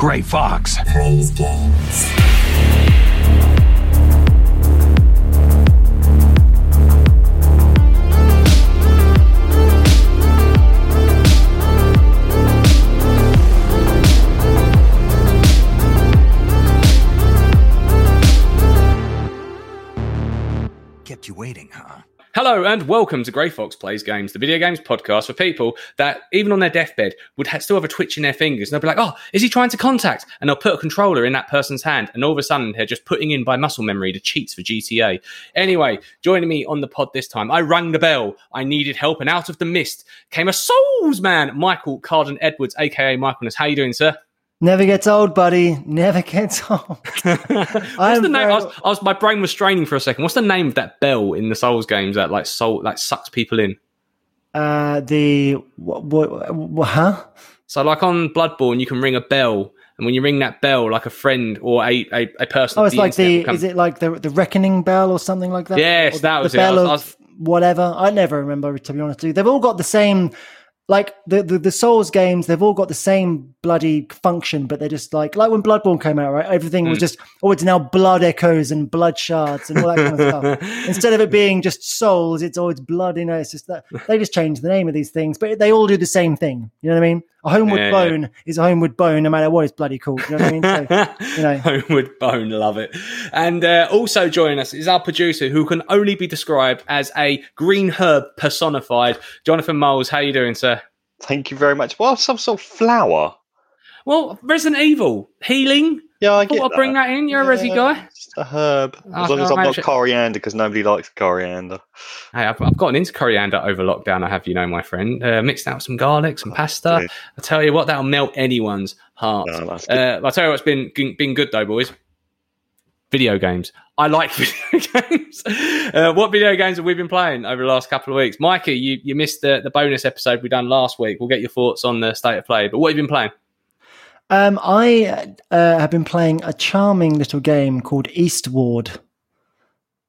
Grey Fox. Praise games. Kept you waiting, huh? Hello and welcome to Grey Fox Plays Games, the video games podcast for people that, even on their deathbed, would ha- still have a twitch in their fingers. And they'll be like, oh, is he trying to contact? And they'll put a controller in that person's hand. And all of a sudden, they're just putting in by muscle memory the cheats for GTA. Anyway, joining me on the pod this time, I rang the bell. I needed help. And out of the mist came a Souls man, Michael Carden Edwards, aka Michaelness. How you doing, sir? Never gets old, buddy. Never gets old. What's the name? I was, I was, my brain was straining for a second. What's the name of that bell in the Souls games that like soul like sucks people in? Uh, the what, what, what? Huh? So, like on Bloodborne, you can ring a bell, and when you ring that bell, like a friend or a a, a person, Oh, it's the like the. come- Is it like the the reckoning bell or something like that? Yes, Or that was the it. I bell was- of was- whatever. I never remember to be honest. They've all got the same. Like the, the the Souls games, they've all got the same bloody function, but they're just like like when Bloodborne came out, right? Everything Hmm. was just oh, it's now blood echoes and blood shards and all that kind of stuff. instead of it being just souls, it's always blood. You know, it's just that they just change the name of these things, but they all do the same thing. You know what I mean? A homeward Yeah, yeah. bone is a homeward bone, no matter what. It's bloody cool. You know what I mean? So, you know. Homeward Bone, love it. And uh, also joining us is our producer, who can only be described as a green herb personified, Jonathan Moles. How are you doing, sir? Thank you very much. Well, some sort of flower. Well, Resident Evil healing. Yeah, I Thought get I'd bring that in. You're a resi guy. Just a herb. I- As long as I I'm not coriander, because nobody likes coriander. Hey, I've, I've gotten into coriander over lockdown. I have, you know, my friend. Uh, mixed out some garlic, some pasta. dear. I tell you what, that'll melt anyone's heart. No. Uh, I'll tell you what's been been good though, boys. Video games. I like video games. Uh, what video games have we been playing over the last couple of weeks? Mikey, you, you missed the, the bonus episode we done last week. We'll get your thoughts on the state of play. But what have you been playing? Um, I uh, have been playing a charming little game called Eastward.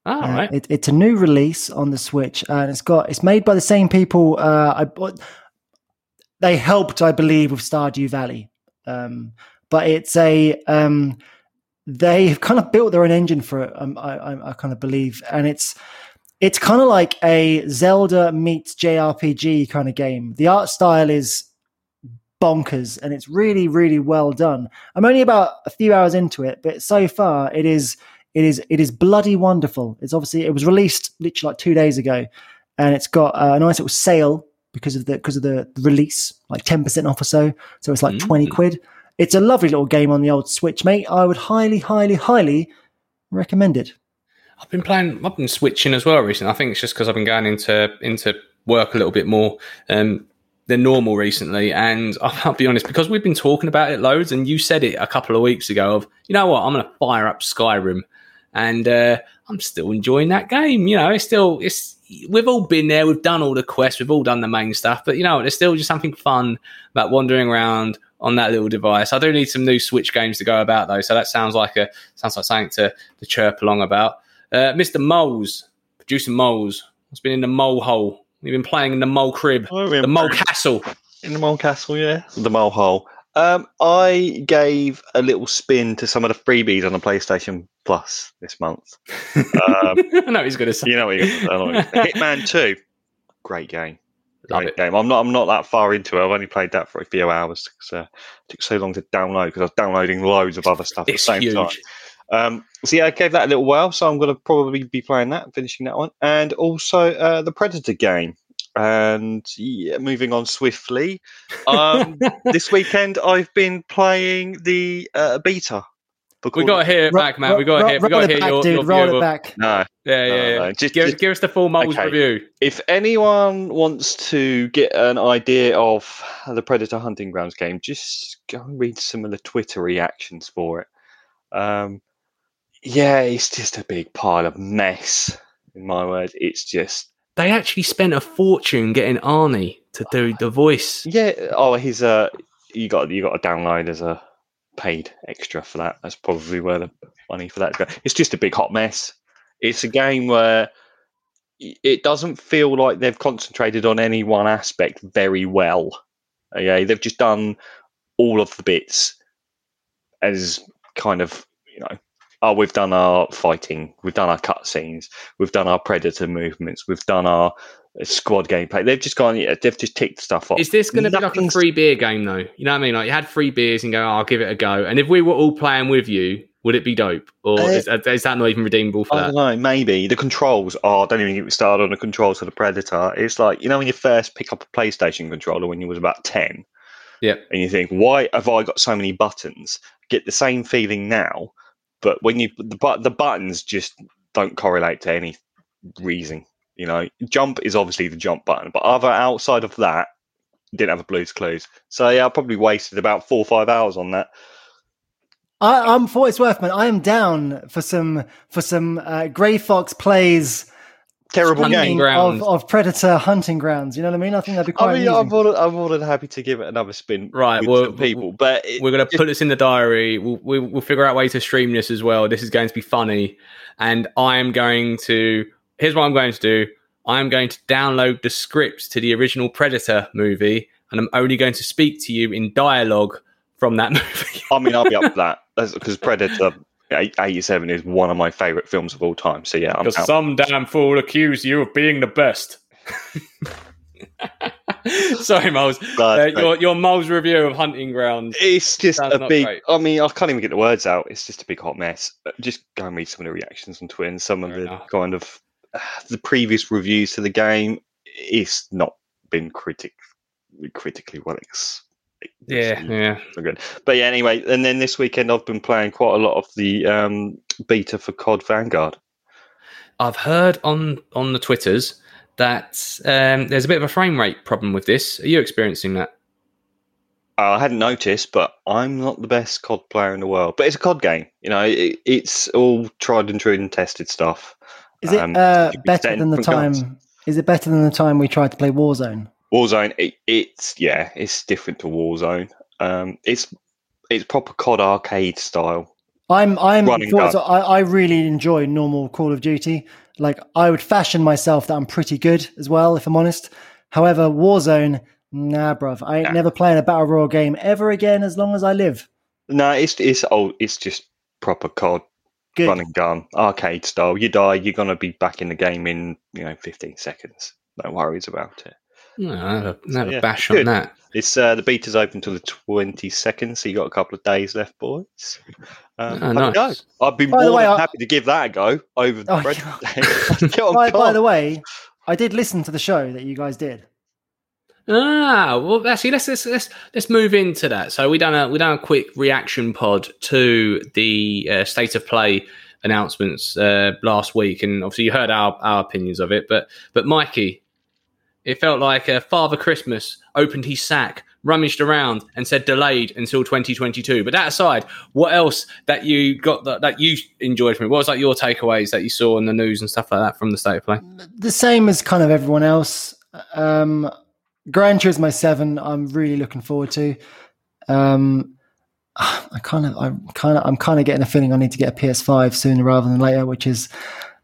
All Uh, right. it, it's a new release on the Switch, and it's got it's made by the same people. Uh, I bought- they helped, I believe, with Stardew Valley, um, but it's a um, they've kind of built their own engine for it. Um, I, I, I kind of believe, and it's it's kind of like a Zelda meets JRPG kind of game. The art style is bonkers, and it's really, really well done. I'm only about a few hours into it, but so far it is it is it is bloody wonderful. It's obviously it was released literally like two days ago, and it's got a nice little sale because of the because of the release, like ten percent off or so. So it's like Mm. quid. It's a lovely little game on the old Switch, mate. I would highly, highly, highly recommend it. I've been playing. I've been switching as well recently. I think it's just because I've been going into into work a little bit more um, than normal recently. And I'll be honest, because we've been talking about it loads, and you said it a couple of weeks ago. Of you know what, I'm going to fire up Skyrim, and uh, I'm still enjoying that game. You know, it's still it's we've all been there. We've done all the quests. We've all done the main stuff. But you know, there's still just something fun about wandering around on that little device. I do need some new Switch games to go about though. So that sounds like a sounds like something to to chirp along about. Uh, Mr. Moles, producer Moles, what's been in the mole hole. We've been playing in the mole crib, Oh, the mole castle. in the mole castle, yeah, the mole hole. Um, I gave a little spin to some of the freebies on the PlayStation Plus this month. Um, I know he's going to say. you know what you're gonna say, I know what you're gonna say. Hitman Two, great game. Love Great it. game. I'm not. I'm not that far into it. I've only played that for a few hours. 'cause, uh, it took so long to download because I was downloading loads of other stuff at the same huge. time. Um, so yeah, I gave that a little while, so I'm going to probably be playing that, finishing that one, and also uh, the Predator game. And yeah, moving on swiftly, um, this weekend I've been playing the uh, beta. for We Call got to hear it back, man. ro- We got to ro- hear. We roll got to hear back, your, dude. your Roll view it back. No, Yeah, yeah, No, yeah. no, just- give, just- give us the full moles Okay. review. if anyone wants to get an idea of the Predator Hunting Grounds game, just go and read some of the Twitter reactions for it. Um, yeah, it's just a big pile of mess. In my words, it's just They actually spent a fortune getting Arnie to do the voice. yeah. Oh, he's uh, you got you got to download as a paid extra for that. That's probably where the money for that. Go. It's just a big hot mess. It's a game where it doesn't feel like they've concentrated on any one aspect very well. Okay, they've just done all of the bits as kind of you know, oh, we've done our fighting, we've done our cutscenes, we've done our predator movements, we've done our squad gameplay. They've just gone, yeah, they've just ticked stuff off. Is this going to be like a free beer game though? You know what I mean? Like you had free beers and go, oh, I'll give it a go. And if we were all playing with you, would it be dope? Or Uh, is, is that not even redeemable for I that? don't know. Maybe the controls are. Don't even get me started on the controls for the Predator. It's like you know when you first pick up a PlayStation controller when you was about ten, Yep. and you think, why have I got so many buttons? Get the same feeling now, but when you the but the buttons just don't correlate to any reason. You know, jump is obviously the jump button, but other outside of that, didn't have a blues clues. So yeah, I probably wasted about four or five hours on that. I, I'm for it's worth, man. I am down for some for some uh, Grey Fox plays Terrible Hunting game. ground. of, of Predator hunting grounds. You know what I mean? I think that'd be quite I mean. I'm more, than- I'm more than happy to give it another spin. Right, with well, some people, but it, We're going to put this in the diary. We'll, we'll, we'll figure out ways to stream this as well. This is going to be funny. And I'm going to, here's what I'm going to do I'm going to download the script to the original Predator movie, and I'm only going to speak to you in dialogue from that movie. I mean, I'll be up for that because Predator eight- 87 is one of my favorite films of all time. So yeah, I'm Because some damn fool accused you of being the best. Sorry, Moles. Uh, your, your Miles review of Hunting Ground. it's just a big. great. I mean, I can't even get the words out. It's just a big hot mess. Uh, Just go and read some of the reactions on Twitter and some of the enough. kind of uh, the previous reviews to the game. It's not been critic critically well. Ex- Yeah, received. yeah. so good. But yeah, anyway, and then this weekend I've been playing quite a lot of the um, beta for COD Vanguard. I've heard on on the twitters that um, there's a bit of a frame rate problem with this. Are you experiencing that? I hadn't noticed, but I'm not the best COD player in the world. But it's a COD game, you know. It, it's all tried and true and tested stuff. Is it Um, uh, you better than the time? guns. Is it better than the time we tried to play Warzone? Warzone, it, it's yeah, it's different to Warzone. Um, it's it's proper COD arcade style. I'm I'm and. I, I really enjoy normal Call of Duty. Like I would fashion myself that I'm pretty good as well, if I'm honest. However, Warzone, nah, bruv. I ain't Nah. never playing a battle royale game ever again as long as I live. No, it's it's old. it's just proper COD Good. run and gun arcade style. You die, you're gonna be back in the game in you know 15 seconds. No worries about it. No, have a, have a yeah, bash good. on that. It's uh, the beta's open till the 22nd, so you got a couple of days left, boys. Um, Oh, have go. nice. I'd be By more the way, than I- happy to give that a go over the Oh, Red God. Get on by, by the way, I did listen to the show that you guys did. Ah, well, actually, let's let's let's let's move into that. So we done a we done a quick reaction pod to the uh, state of play announcements uh, last week, and obviously you heard our our opinions of it. But but Mikey, it felt like uh, Father Christmas opened his sack, rummaged around, and said delayed until 2022. But that aside, what else that you got that, that you enjoyed from it? What was like your takeaways that you saw in the news and stuff like that from the state of play? The same as kind of everyone else. Um, Gran Turismo Seven, I'm really looking forward to. Um, I kind of, I kind of, I'm kind of getting a feeling I need to get a PS5 sooner rather than later, which is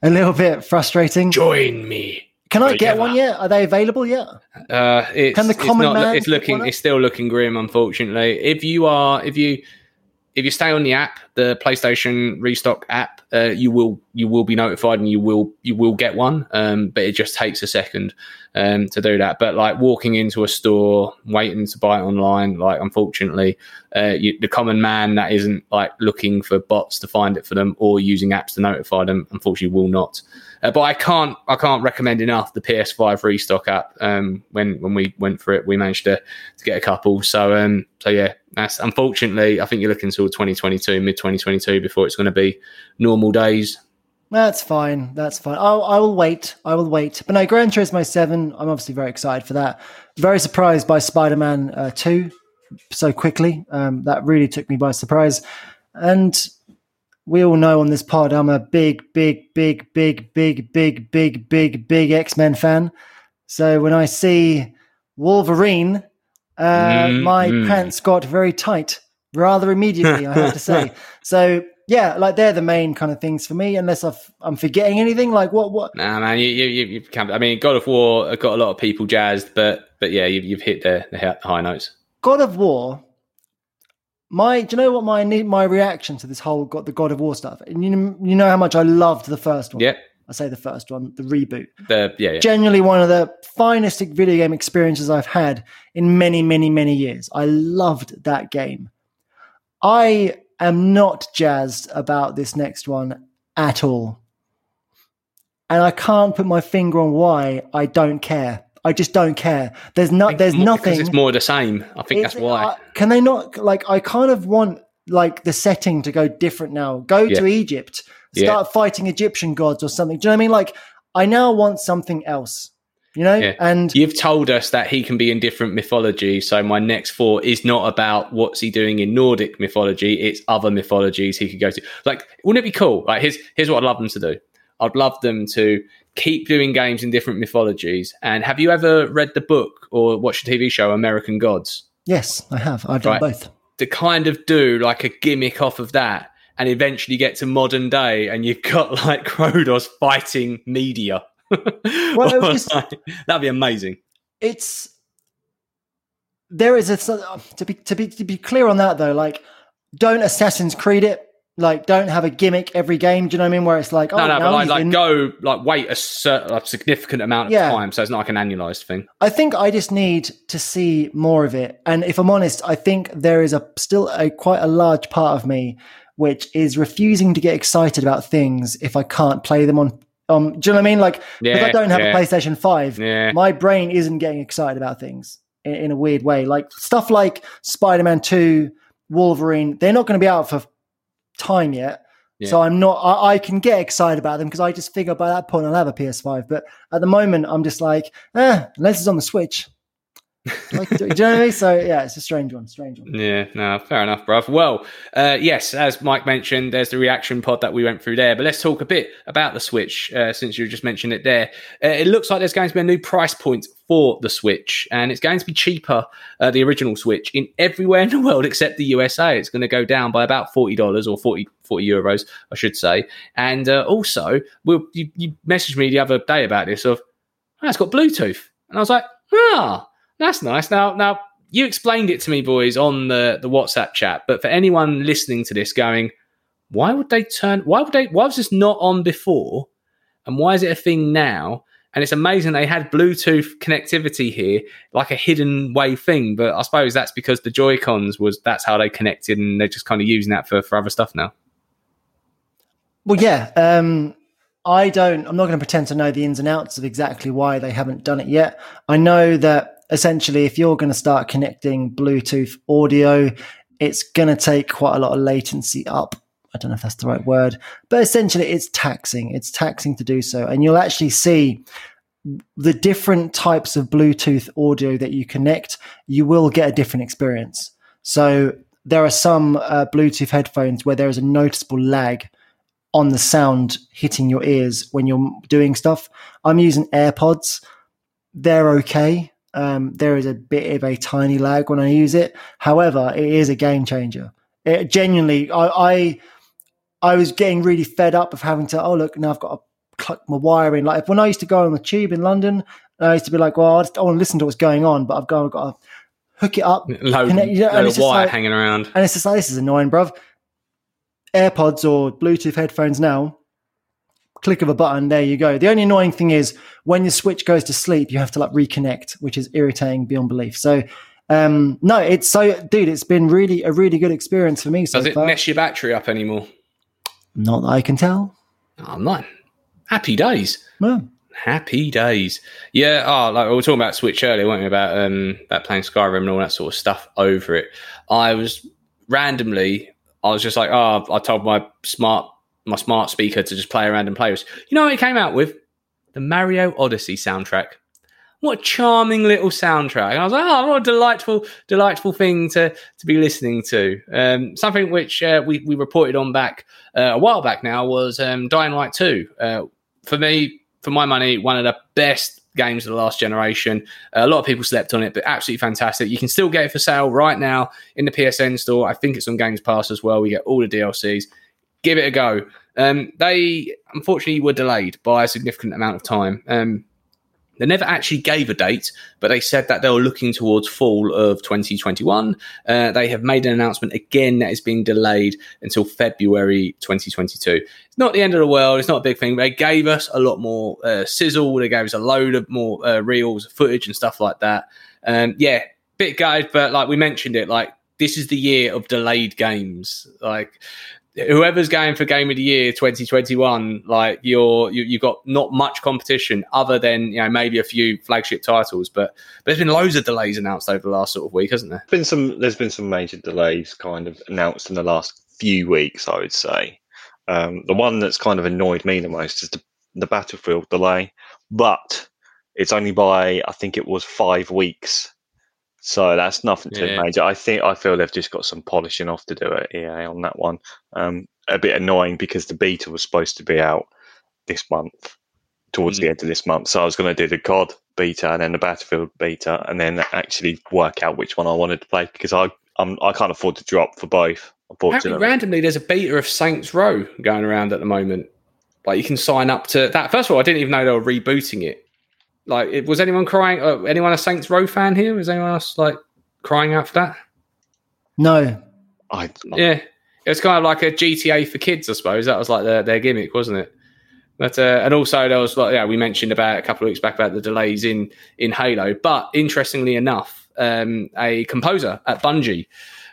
a little bit frustrating. Join me. Can I get one yet? Are they available yet? Uh, it's, Can the it's common not, man It's looking. It's still looking grim, unfortunately. If you are, if you, if you stay on the app, the PlayStation Restock app, uh, you will you will be notified and you will you will get one. Um, but it just takes a second um, to do that. But like walking into a store, waiting to buy it online, like unfortunately, uh, you, the common man that isn't like looking for bots to find it for them or using apps to notify them, unfortunately, will not. Uh, but I can't I can't recommend enough the PS5 restock app. Um, when when we went for it, we managed to, to get a couple. So um, so yeah, that's unfortunately I think you're looking until 2022, mid 2022 before it's going to be normal days. That's fine. That's fine. I'll, I will wait. I will wait. But no, Gran Turismo 7, I'm obviously very excited for that. Very surprised by Spider Man uh, 2 so quickly. Um, that really took me by surprise. And we all know on this pod, I'm a big, big, big, big, big, big, big, big, big X Men fan. So when I see Wolverine, uh, Mm, my mm. pants got very tight rather immediately, I have to say. So yeah, like they're the main kind of things for me. Unless I've, I'm forgetting anything, like what what Nah, man, you you, you, you can't. I mean, God of War got a lot of people jazzed, but but yeah, you've, you've hit the, the high notes. God of War. My do you know what my my reaction to this whole got the God of War stuff? And you know, you know how much I loved the first one. Yeah, I say the first one, the reboot. the yeah, yeah. Genuinely one of the finest video game experiences I've had in many, many, many years. I loved that game. I am not jazzed about this next one at all. And I can't put my finger on why I don't care. I just don't care. There's not there's more- because nothing It's more the same. I think that's why. uh, can they not like? I kind of want like the setting to go different now. Go Yeah. to Egypt, Yeah. start fighting Egyptian gods or something. Do you know what I mean? Like, I now want something else. You know, Yeah. and You've told us that he can be in different mythology. So my next thought is not about what's he doing in Nordic mythology. It's other mythologies he could go to. Like, wouldn't it be cool? Like, here's here's what I'd love them to do. I'd love them to keep doing games in different mythologies. And have you ever read the book or watched the TV show American Gods? yes, I have. I've done both. To kind of do like a gimmick off of that, and eventually get to modern day, and you've got like Kronos fighting media. Well, it was just- that'd be amazing. It's there is a to be to be to be clear on that though. Like, don't Assassin's Creed it. Like, don't have a gimmick every game. Do you know what I mean? Where it's like, oh, no, no, but like, like in- go, like wait a certain, like, significant amount of Yeah. time, so it's not like an annualized thing. I think I just need to see more of it. And if I'm honest, I think there is a still a quite a large part of me which is refusing to get excited about things if I can't play them on. Um, do you know what I mean? Like, because I don't have yeah. a PlayStation Five, Yeah, my brain isn't getting excited about things in, in a weird way. Like stuff like Spider-Man Two, Wolverine, they're not going to be out for time yet. So I'm not. I, I can get excited about them because I just figure by that point I'll have a PS5. But at the moment, I'm just like, eh, unless it's on the Switch. Like, do, do you know what I mean? So yeah, it's a strange one. Strange one. Yeah, no, fair enough, bruv. Well, uh, yes, as Mike mentioned, there's the reaction pod that we went through there. But let's talk a bit about the Switch, uh, since you just mentioned it there. Uh, it looks like there's going to be a new price point for the Switch, and it's going to be cheaper, uh, the original Switch, in everywhere in the world except the USA. It's going to go down by about $40 or 40, 40 euros, I should say. And uh, also, we'll, you, you messaged me the other day about this of, oh, it's got Bluetooth. And I was like, ah, that's nice. Now, now you explained it to me, boys, on the, the WhatsApp chat. But for anyone listening to this, going, why would they turn? Why would they? Why was this not on before? And why is it a thing now? And it's amazing they had Bluetooth connectivity here, like a hidden way thing. But I suppose that's because the Joy Cons was that's how they connected, and they're just kind of using that for, for other stuff now. Well, yeah. Um, I don't. I'm not going to pretend to know the ins and outs of exactly why they haven't done it yet. I know that essentially, if you're going to start connecting Bluetooth audio, it's going to take quite a lot of latency up. I don't know if that's the right word, but essentially, it's taxing. It's taxing to do so, and you'll actually see the different types of Bluetooth audio that you connect. You will get a different experience. So there are some uh, Bluetooth headphones where there is a noticeable lag on the sound hitting your ears when you're doing stuff. I'm using AirPods. They're okay. Um, there is a bit of a tiny lag when I use it. However, it is a game changer. It genuinely, I, I, I was getting really fed up of having to. Oh look, now I've got to cluck my wire in. Like when I used to go on the tube in London, I used to be like, well, I, just, I want to listen to what's going on, but I've got, I've got to hook it up, Load, Connect- yeah, and load of wire like- hanging around. and it's just like this is annoying, bruv. AirPods or Bluetooth headphones now, click of a button, there you go. The only annoying thing is when your switch goes to sleep, you have to like reconnect, which is irritating beyond belief. So um no, it's so dude, it's been really a really good experience for me so Does it far. mess your battery up anymore? Not that I can tell. Oh, man. Happy days. No. Happy days. Yeah, oh, like we were talking about Switch earlier, weren't we? About um about playing Skyrim and all that sort of stuff over it. I was randomly, I was just like, oh, I told my smart my smart speaker to just play around and play with. You know what it came out with? The Mario Odyssey soundtrack. What a charming little soundtrack. And I was like, oh, what a delightful, delightful thing to, to be listening to. Um, something which uh, we, we reported on back uh, a while back now was um, Dying Light 2. Uh, for me, for my money, one of the best games of the last generation. A lot of people slept on it, but absolutely fantastic. You can still get it for sale right now in the PSN store. I think it's on Games Pass as well. We get all the DLCs. Give it a go. Um, they unfortunately were delayed by a significant amount of time. Um, They never actually gave a date, but they said that they were looking towards fall of 2021. Uh, they have made an announcement again that is being delayed until February 2022. It's not the end of the world. It's not a big thing. They gave us a lot more uh, sizzle. They gave us a load of more uh, reels, footage, and stuff like that. Um, yeah, bit gutted, but like we mentioned it, like this is the year of delayed games. Like whoever's going for game of the year 2021 like you're you, you've got not much competition other than you know maybe a few flagship titles but, but there's been loads of delays announced over the last sort of week hasn't there? Been some there's been some major delays kind of announced in the last few weeks i would say. Um, the one that's kind of annoyed me the most is the, the battlefield delay but it's only by i think it was five weeks so that's nothing too yeah. major. I think I feel they've just got some polishing off to do at EA on that one. Um, a bit annoying because the beta was supposed to be out this month, towards mm. the end of this month. So I was going to do the COD beta and then the Battlefield beta, and then actually work out which one I wanted to play because I I'm, I can't afford to drop for both. Unfortunately, randomly, there's a beta of Saints Row going around at the moment. Like you can sign up to that. First of all, I didn't even know they were rebooting it. Like, was anyone crying? Uh, anyone a Saints Row fan here? Was anyone else like crying out for that? No. I, yeah, it was kind of like a GTA for kids, I suppose. That was like their, their gimmick, wasn't it? But uh, and also there was like yeah, we mentioned about a couple of weeks back about the delays in in Halo. But interestingly enough, um, a composer at Bungie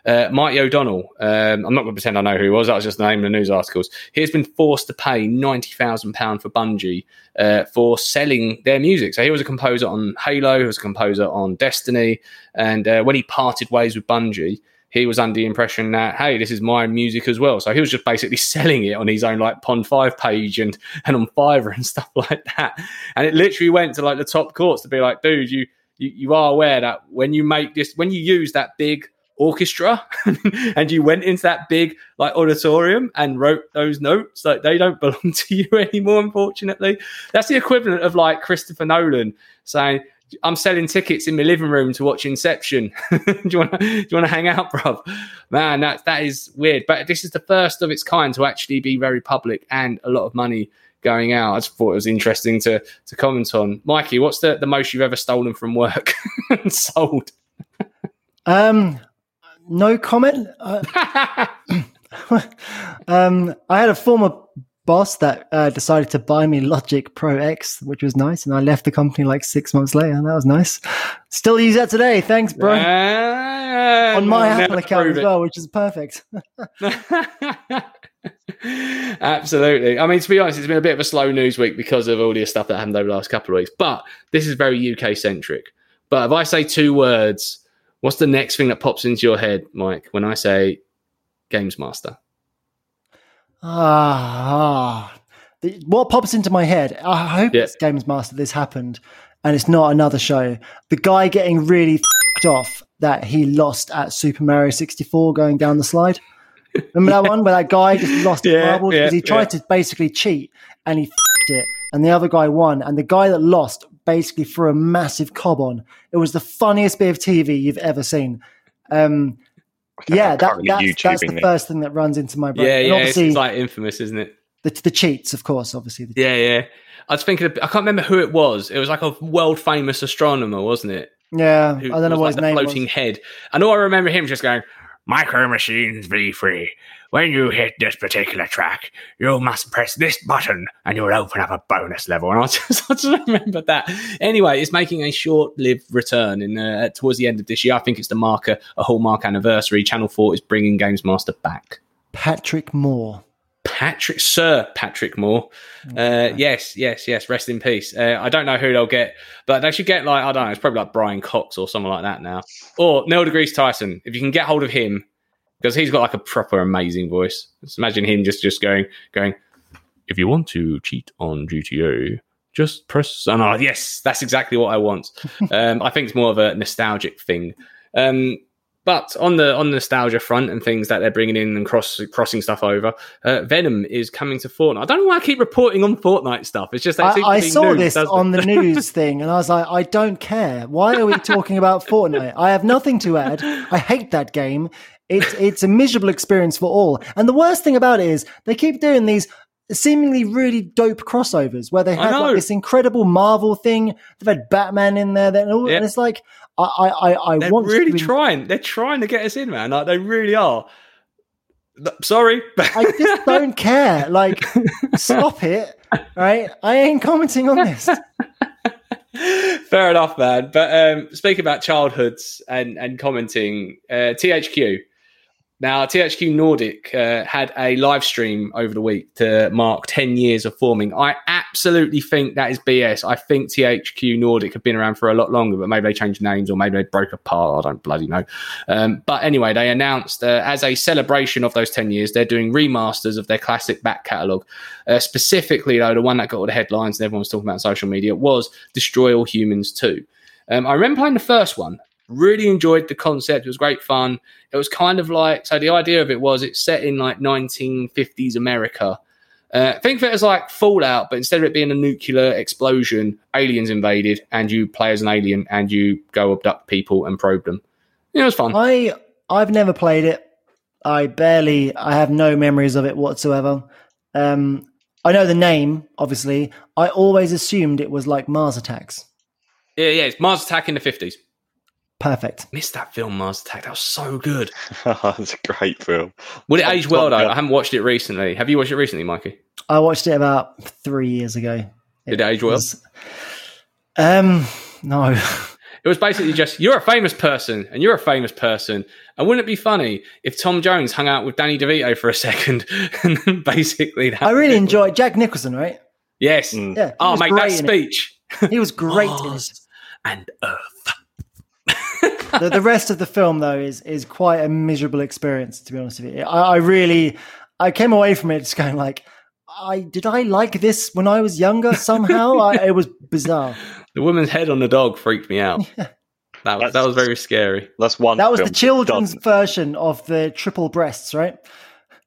uh, O'Donnell, um, I'm not going to pretend I know who he was. That was just the name of the news articles. He has been forced to pay ninety thousand pound for Bungie uh, for selling their music. So he was a composer on Halo. He was a composer on Destiny. And uh, when he parted ways with Bungie, he was under the impression that hey, this is my music as well. So he was just basically selling it on his own like Pond Five page and and on Fiverr and stuff like that. And it literally went to like the top courts to be like, dude, you you, you are aware that when you make this, when you use that big orchestra and you went into that big like auditorium and wrote those notes. Like they don't belong to you anymore unfortunately. That's the equivalent of like christopher nolan saying i'm selling tickets in my living room to watch inception. Do you want to hang out bro man that that is weird. But this is the first of its kind to actually be very public and a lot of money going out. I just thought it was interesting to to comment on. Mikey what's the, the most you've ever stolen from work and sold? Um no comment. Uh, um, I had a former boss that uh, decided to buy me Logic Pro X, which was nice, and I left the company like six months later. and That was nice. Still use that today. Thanks, bro. Uh, On my Apple account as well, which is perfect. Absolutely. I mean, to be honest, it's been a bit of a slow news week because of all the stuff that happened over the last couple of weeks. But this is very UK centric. But if I say two words What's the next thing that pops into your head, Mike, when I say Games Master? Ah, what pops into my head? I hope yeah. it's Games Master. This happened, and it's not another show. The guy getting really off that he lost at Super Mario 64 going down the slide. Remember yeah. that one where that guy just lost yeah, marbles because he tried to basically cheat and he it, and the other guy won, and the guy that lost basically threw a massive cob on. It was the funniest bit of TV you've ever seen. Um, yeah, that, that's, that's the it. first thing that runs into my brain. Yeah, yeah, it's, it's, like infamous, isn't it? The, the cheats, of course, obviously. yeah, yeah. I was thinking, of, I can't remember who it was. It was like a world famous astronomer, wasn't it? Yeah, Who, I don't know what like his name floating was. head. I know I remember him just going, Micro Machines be free. When you hit this particular track, you must press this button and you'll open up a bonus level. And I just, I just remember that. Anyway, it's making a short-lived return in uh, towards the end of this year. I think it's the marker, a Hallmark anniversary. Channel 4 is bringing Games Master back. Patrick Moore. Patrick, Sir Patrick Moore. Uh, yes, yes, yes. Rest in peace. Uh, I don't know who they'll get, but they should get like I don't know. It's probably like Brian Cox or someone like that now, or Neil deGrasse Tyson. If you can get hold of him, because he's got like a proper amazing voice. Just imagine him just just going going. If you want to cheat on GTA, just press. And oh, yes, that's exactly what I want. um, I think it's more of a nostalgic thing. Um, but on the on the nostalgia front and things that they're bringing in and cross crossing stuff over, uh, Venom is coming to Fortnite. I don't know why I keep reporting on Fortnite stuff. It's just I, I saw news, this on the news thing, and I was like, I don't care. Why are we talking about Fortnite? I have nothing to add. I hate that game. It's it's a miserable experience for all. And the worst thing about it is they keep doing these seemingly really dope crossovers where they had like this incredible Marvel thing. They've had Batman in there, then all, Yeah. and it's like I I I, I They're want really to. trying. They're trying to get us in, man. Like they really are. Sorry, I just don't care. Like, stop it. Right? I ain't commenting on this. Fair enough, man. But um, speaking about childhoods and and commenting, uh, THQ. Now, THQ Nordic uh, had a live stream over the week to mark 10 years of forming. I absolutely think that is BS. I think THQ Nordic have been around for a lot longer, but maybe they changed names or maybe they broke apart. I don't bloody know. Um, but anyway, they announced uh, as a celebration of those 10 years, they're doing remasters of their classic back catalogue. Uh, specifically, though, the one that got all the headlines and everyone was talking about on social media was Destroy All Humans 2. Um, I remember playing the first one, really enjoyed the concept. It was great fun. It was kind of like, so the idea of it was it's set in like 1950s America. Uh, think of it as like Fallout, but instead of it being a nuclear explosion, aliens invaded, and you play as an alien and you go abduct people and probe them. Yeah, it was fun. I I've never played it. I barely. I have no memories of it whatsoever. Um, I know the name, obviously. I always assumed it was like Mars Attacks. Yeah, yeah, it's Mars Attack in the 50s. Perfect. Missed that film, Mars Attack. That was so good. That's a great film. Would it Top- age well, though? I haven't watched it recently. Have you watched it recently, Mikey? I watched it about three years ago. Did it age well? was- um, no. It was basically just you're a famous person and you're a famous person. And wouldn't it be funny if Tom Jones hung out with Danny DeVito for a second and then basically that I really enjoyed Jack Nicholson. Right? Yes. Mm. Yeah. he Oh, was mate, that great it. speech. He was great in it. And Earth. The, the rest of the film though is is quite a miserable experience to be honest with you I, I really i came away from it just going like i did i like this when i was younger somehow I, it was bizarre The woman's head on the dog freaked me out. That was, that was very scary. That's one. that was the children's doesn't. version of the triple breasts right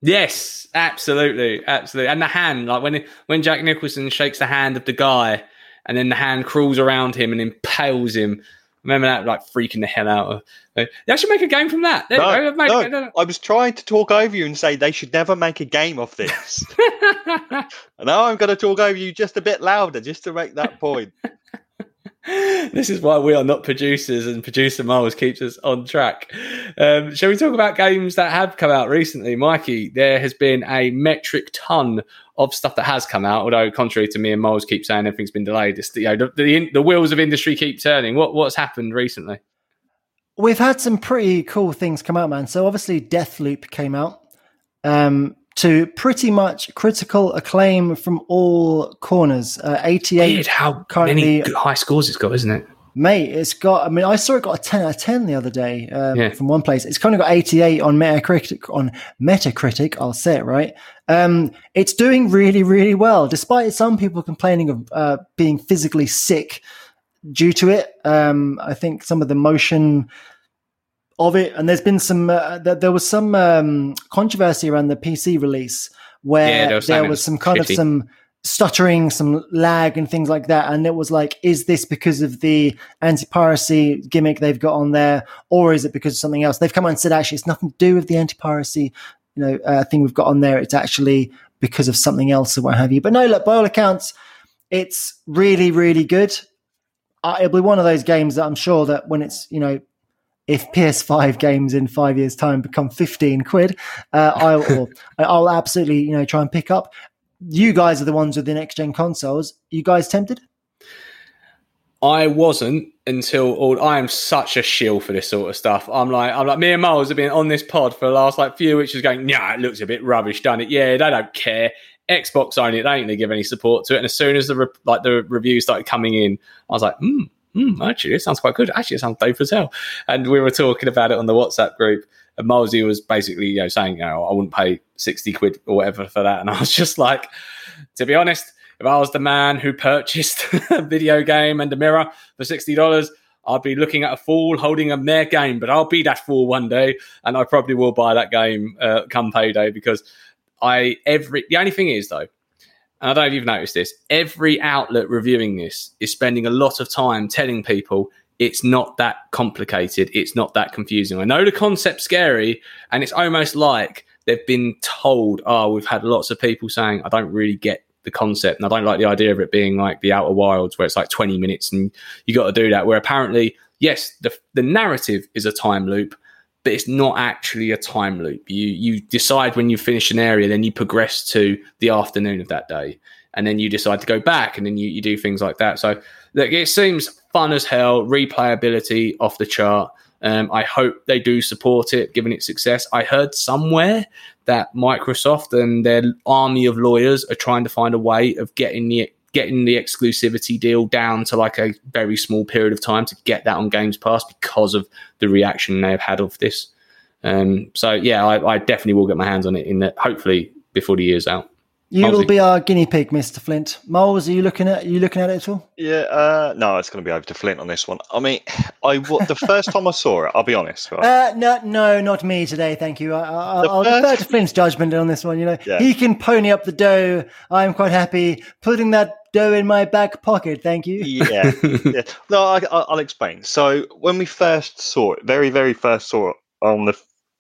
Yes, absolutely, absolutely. And the hand, like when when Jack Nicholson shakes the hand of the guy, and then the hand crawls around him and impales him. Remember that, like freaking the hell out of. They should make a game from that. There No, go, made- no, no, no. I was trying to talk over you and say they should never make a game of this. and now I'm going to talk over you just a bit louder, just to make that point. this is why we are not producers, and producer Miles keeps us on track. Um, shall we talk about games that have come out recently, Mikey? There has been a metric ton of stuff that has come out. Although, contrary to me and Miles keep saying everything's been delayed, it's, you know, the, the the wheels of industry keep turning. What what's happened recently? we've had some pretty cool things come out man so obviously deathloop came out um to pretty much critical acclaim from all corners uh, 88 Weird how currently- many high scores it's got, isn't it? Mate, it's got. I mean, I saw it got a ten out of ten the other day um, Yeah. from one place. It's kind of got eighty eight on Metacritic. On Metacritic, I'll say it right. Um, it's doing really, really well, despite some people complaining of uh, being physically sick due to it. Um, I think some of the motion of it, and there's been some. Uh, th- there was some um, controversy around the PC release where Yeah, were there was was some kind shitty. of some stuttering, some lag, and things like that. And it was like, is this because of the anti-piracy gimmick they've got on there, or is it because of something else? They've come out and said actually it's nothing to do with the anti-piracy, you know, uh, thing we've got on there. It's actually because of something else or what have you. But no, look, by all accounts, it's really, really good. Uh, it'll be one of those games that I'm sure that when it's you know if PS5 games in five years' time become 15 quid, uh, I'll, I'll absolutely, you know, try and pick up. You guys are the ones with the next gen consoles. You guys tempted? I wasn't until all, I am such a shill for this sort of stuff. I'm like, I'm like, me and Miles have been on this pod for the last like few weeks, just going, yeah, it looks a bit rubbish, doesn't it? Yeah, they don't care. Xbox only, they ain't gonna give any support to it. And as soon as the re- like the reviews started coming in, I was like, hmm, hmm, actually, it sounds quite good. Actually, it sounds dope as hell. And we were talking about it on the WhatsApp group. And Milesy was basically, you know, saying, you know, I wouldn't pay 60 quid or whatever for that. And I was just like, to be honest, if I was the man who purchased a video game and a mirror for $60, I'd be looking at a fool holding a mere game, but I'll be that fool one day. And I probably will buy that game uh, come payday because I, every, the only thing is though, and I don't know if you've noticed this, every outlet reviewing this is spending a lot of time telling people it's not that complicated, it's not that confusing. I know the concept's scary, and it's almost like they've been told, oh, we've had lots of people saying, I don't really get the concept and I don't like the idea of it being like the Outer Wilds where it's like 20 minutes and you got to do that. Where apparently, yes, the, the narrative is a time loop, but it's not actually a time loop. You you decide when you finish an area, then you progress to the afternoon of that day, and then you decide to go back, and then you, you do things like that. So it seems fun as hell, replayability off the chart. Um, I hope they do support it, given its success. I heard somewhere that Microsoft and their army of lawyers are trying to find a way of getting the getting the exclusivity deal down to like a very small period of time to get that on Games Pass because of the reaction they have had of this. Um, so yeah, I, I, definitely will get my hands on it in that hopefully before the year's out. You will be our guinea pig, Mister Flint. Moles, are you looking at? Are you looking at it at all? Yeah, uh, no, it's going to be over to Flint on this one. I mean, I the first time I saw it, I'll be honest. Right? Uh, no, no, not me today. Thank you. I, will first... defer to Flint's judgment on this one. You know, yeah. he can pony up the dough. I'm quite happy putting that dough in my back pocket. Thank you. yeah, yeah. No, I, will explain. So when we first saw it, very, very first saw it on the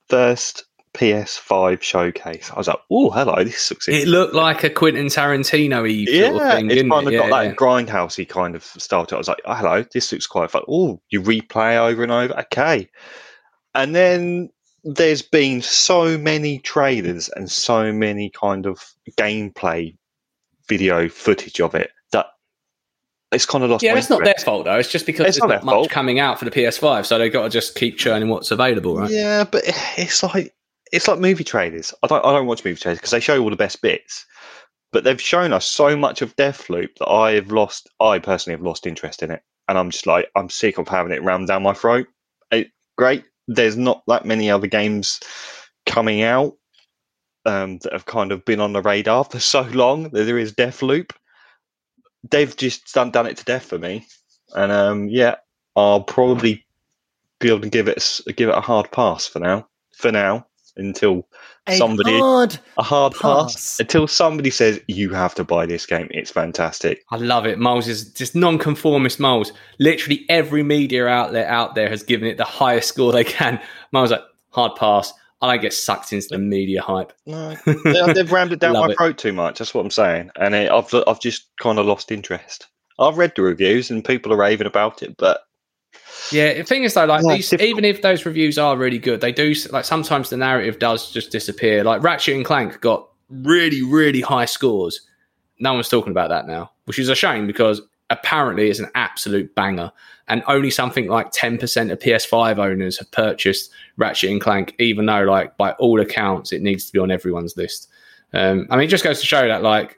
first PS5 showcase. I was like, "Oh, hello, this looks." It looked like a Quentin Tarantino-y yeah, sort of thing, it's kind it? of yeah, got yeah. that grindhousey kind of style to it. I was like, "Oh, hello, this looks quite fun." Oh, you replay over and over, okay. And then there's been so many trailers and so many kind of gameplay video footage of it that it's kind of lost. Yeah, it's not their fault though. It's just because it's there's not, not much fault. coming out for the PS5, so they've got to just keep churning what's available, right? Yeah, but it's like it's like movie trailers. I don't I don't watch movie trailers because they show all the best bits, but they've shown us so much of Deathloop that I have lost. I personally have lost interest in it, and I'm just like I'm sick of having it rammed down my throat. It, great, there's not that many other games coming out um, that have kind of been on the radar for so long that there is Death Loop. They've just done done it to death for me, and um, yeah, I'll probably be able to give it a, give it a hard pass for now. For now, until a somebody hard a hard pass. pass. until somebody says you have to buy this game. It's fantastic. I love it. Miles is just non-conformist. Miles, literally every media outlet out there has given it the highest score they can. Miles like hard pass. I get sucked into the media hype. No, they, they've rammed it down my it. throat too much. That's what I'm saying, and it, I've I've just kind of lost interest. I've read the reviews and people are raving about it, but Yeah, the thing is though, like these, even if those reviews are really good, they do like sometimes the narrative does just disappear. Like Ratchet and Clank got really, really high scores. No one's talking about that now, which is a shame because apparently it's an absolute banger, and only something like ten percent of PS5 owners have purchased Ratchet and Clank, even though, like by all accounts, it needs to be on everyone's list. Um, I mean, it just goes to show that, like,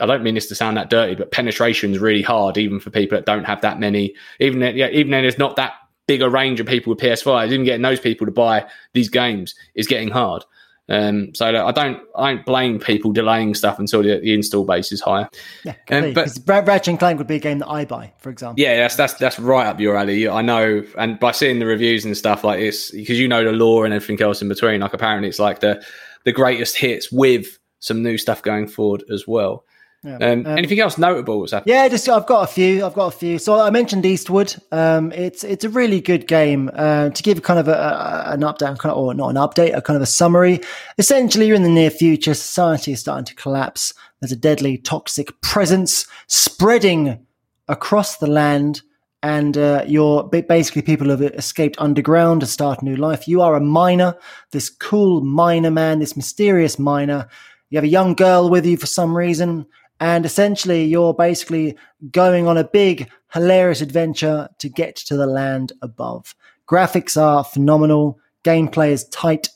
I don't mean this to sound that dirty, but penetration is really hard, even for people that don't have that many. Even then, yeah, even then, there's not that big a range of people with PS5s. Even getting those people to buy these games is getting hard. Um, so I don't, I don't blame people delaying stuff until the, the install base is higher. Yeah, Um, but- Ratchet and Clank would be a game that I buy, for example. Yeah, that's that's that's right up your alley. I know, and by seeing the reviews and stuff like this, because you know the lore and everything else in between. Like apparently, it's like the the greatest hits with some new stuff going forward as well. Yeah. Um, Um, anything else notable? What's happening? Yeah, just I've got a few. I've got a few. So I mentioned Eastward. Um, it's it's a really good game. Uh, to give kind of a, a, an update, kind of, or not an update, a kind of a summary. Essentially, you're in the near future. Society is starting to collapse. There's a deadly, toxic presence spreading across the land, and uh, you're basically people have escaped underground to start a new life. You are a miner, this cool miner man, this mysterious miner. You have a young girl with you for some reason, and essentially you're basically going on a big, hilarious adventure to get to the land above. Graphics are phenomenal, gameplay is tight,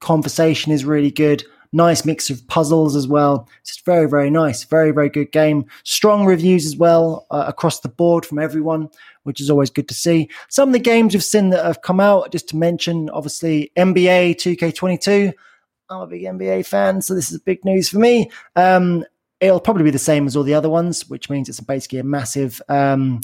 conversation is really good. Nice mix of puzzles as well. It's very, very nice. Very, very good game. Strong reviews as well uh, across the board from everyone, which is always good to see. Some of the games we've seen that have come out, just to mention, obviously NBA 2K22. I'm a big NBA fan, so this is big news for me. Um, it'll probably be the same as all the other ones, which means it's basically a massive um,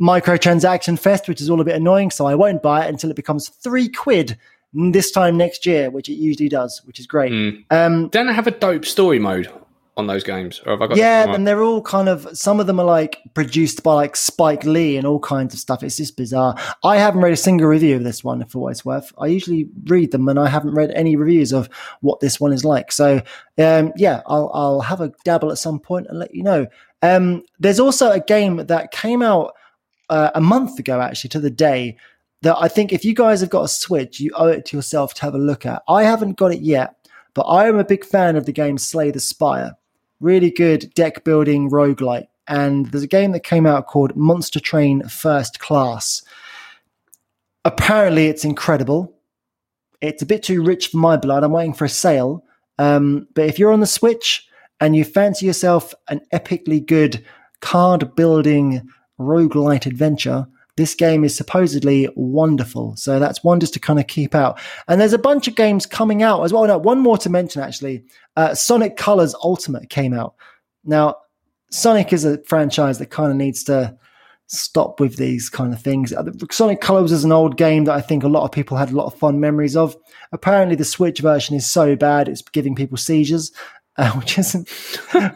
microtransaction fest, which is all a bit annoying. So I won't buy it until it becomes three quid this time next year, which it usually does, which is great. Mm. Um, Don't have a dope story mode? On those games, or have I got? yeah, and they're all kind of some of them are like produced by like Spike Lee and all kinds of stuff. It's just bizarre. I haven't read a single review of this one for what it's worth. I usually read them, and I haven't read any reviews of what this one is like. So um, yeah, I'll, I'll have a dabble at some point and let you know. Um, there's also a game that came out uh, a month ago, actually, to the day that I think if you guys have got a Switch, you owe it to yourself to have a look at. I haven't got it yet, but I am a big fan of the game Slay the Spire. Really good deck building roguelite. And there's a game that came out called Monster Train First Class. Apparently, it's incredible. It's a bit too rich for my blood. I'm waiting for a sale. Um, but if you're on the Switch and you fancy yourself an epically good card building roguelite adventure, this game is supposedly wonderful. So that's one just to kind of keep out. And there's a bunch of games coming out as well. One more to mention actually. Uh, Sonic Colors Ultimate came out. Now, Sonic is a franchise that kind of needs to stop with these kind of things. Uh, Sonic Colors is an old game that I think a lot of people had a lot of fond memories of. Apparently, the Switch version is so bad it's giving people seizures, uh, which isn't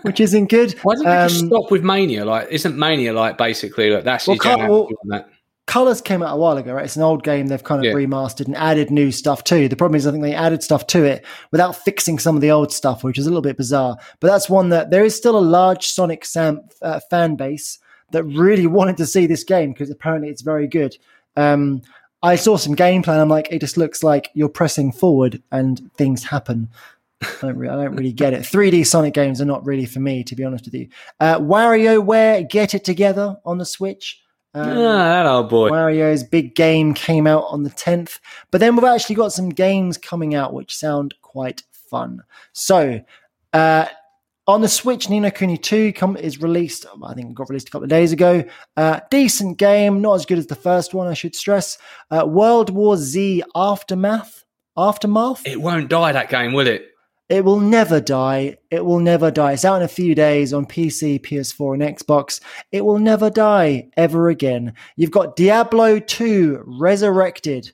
which isn't good. Why didn't they just Um, stop with Mania? Like, isn't Mania like basically like that's Well, jam well- that? Colors came out a while ago, right? It's an old game they've kind of Yeah. remastered and added new stuff too. The problem is, I think they added stuff to it without fixing some of the old stuff, which is a little bit bizarre. But that's one that there is still a large Sonic Sam, uh, fan base that really wanted to see this game because apparently it's very good. Um, I saw some gameplay and I'm like, it just looks like you're pressing forward and things happen. I don't, really, I don't really get it. 3D Sonic games are not really for me, to be honest with you. Uh, WarioWare, get it together on the Switch. Um, ah, that old boy. Wario's big game came out on the 10th, but then we've actually got some games coming out which sound quite fun. So, uh, on the Switch, Ni no Kuni 2 come, is released, I think it got released a couple of days ago. Uh, decent game, not as good as the first one, I should stress. Uh, World War Z Aftermath. Aftermath? It won't die that game, will it? It will never die. It will never die. It's out in a few days on PC, PS4, and Xbox. It will never die ever again. You've got Diablo 2 Resurrected.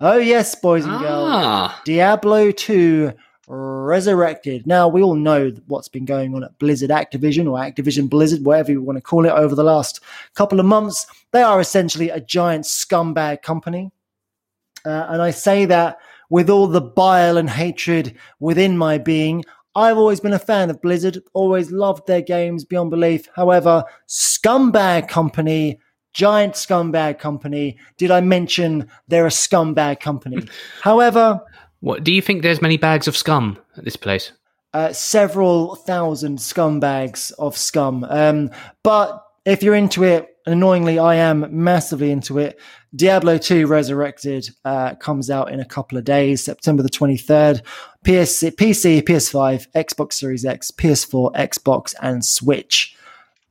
Oh, yes, boys and girls. Ah, Diablo 2 Resurrected. Now, we all know what's been going on at Blizzard Activision or Activision Blizzard, whatever you want to call it, over the last couple of months. They are essentially a giant scumbag company. Uh, and I say that with all the bile and hatred within my being. I've always been a fan of Blizzard, always loved their games beyond belief. However, scumbag company, giant scumbag company. Did I mention they're a scumbag company? However, what do you think? There's many bags of scum at this place. uh, several thousand scumbags of scum. Um, but if you're into it, annoyingly, I am massively into it. Diablo 2 Resurrected uh, comes out in a couple of days, September the 23rd. PS, PC, PS5, Xbox Series X, PS4, Xbox, and Switch.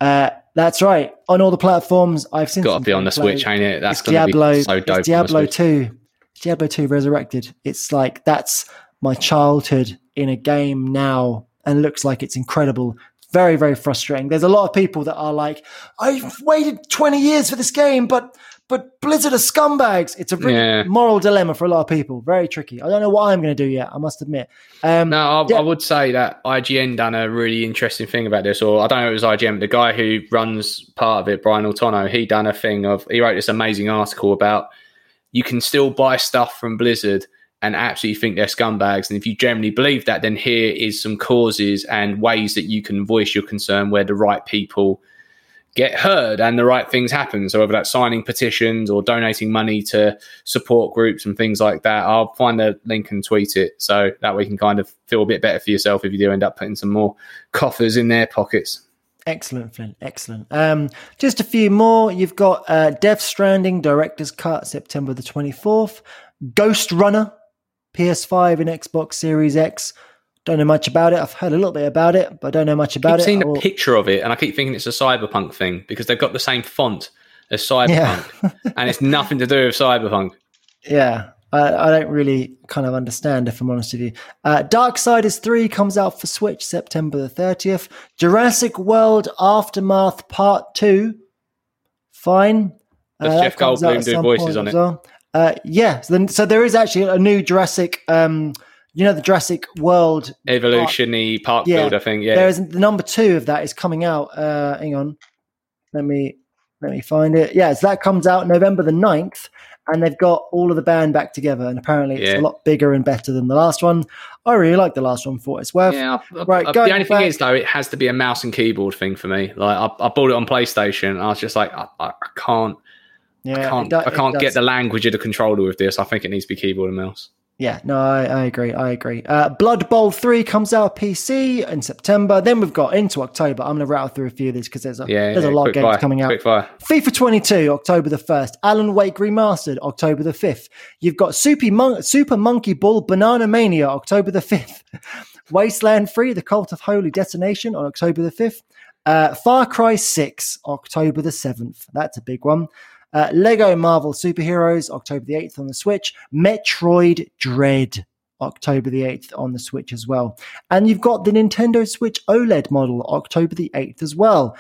Uh, that's right. On all the platforms, I've seen. Got to be on the gameplay. Switch, ain't it? That's It's Diablo. be so it's Diablo. 2. Diablo 2 Resurrected. It's like that's my childhood in a game now and looks like it's incredible. Very, very frustrating. There's a lot of people that are like, I've waited 20 years for this game, but but Blizzard are scumbags. It's a really Yeah. moral dilemma for a lot of people. Very tricky. I don't know what I'm going to do yet, I must admit. Um, No, I, Yeah. I would say that IGN done a really interesting thing about this, or I don't know if it was IGN, but the guy who runs part of it, Brian Altano, he done a thing of he wrote this amazing article about you can still buy stuff from Blizzard and absolutely think they're scumbags. And if you generally believe that, then here is some causes and ways that you can voice your concern where the right people get heard and the right things happen. So whether that's signing petitions or donating money to support groups and things like that, I'll find the link and tweet it. So that way you can kind of feel a bit better for yourself if you do end up putting some more coffers in their pockets. Excellent, Flint. Excellent. Um, just a few more. You've got uh, Death Stranding Director's Cut, September the 24th. Ghost Runner, PS5 and Xbox Series X. Don't know much about it. I've heard a little bit about it, but don't know much about it. I've seen I a picture of it and I keep thinking it's a cyberpunk thing because they've got the same font as cyberpunk Yeah. and it's nothing to do with cyberpunk. Yeah, I, I don't really kind of understand if I'm honest with you. Uh, Darksiders 3 comes out for Switch September the 30th. Jurassic World Aftermath Part 2. Fine. Does Jeff Goldblum do voices on it? well. Uh, yeah, so, then, so there is actually a new Jurassic um, you know the Jurassic World Evolution Park Yeah, Build, I think. Yeah. There is the number two of that is coming out. Uh, hang on, let me let me find it. Yeah, so that comes out November the 9th, and they've got all of the band back together, and apparently it's Yeah. a lot bigger and better than the last one. I really like the last one for what it's worth. Yeah, I- I- Right, I- the only thing is though, it has to be a mouse and keyboard thing for me. Like I, I bought it on PlayStation, and I was just like, I can't, Yeah, I can't, I can't get the language of the controller with this. I think it needs to be keyboard and mouse. Yeah, no, I, I agree. I agree. Uh, Blood Bowl 3 comes out PC in September. Then we've got into October. I'm going to rattle through a few of these because there's a, Yeah, there's a lot of games fire, coming out. FIFA 22, October the 1st. Alan Wake Remastered, October the 5th. You've got Super, Mon- Super Monkey Ball Banana Mania, October the 5th. Wasteland 3, The Cult of Holy Detonation on October the 5th. Uh, Far Cry 6, October the 7th. That's a big one. Uh, Lego Marvel Superheroes, October the 8th on the Switch. Metroid Dread, October the 8th on the Switch as well. And you've got the Nintendo Switch OLED model, October the 8th as well.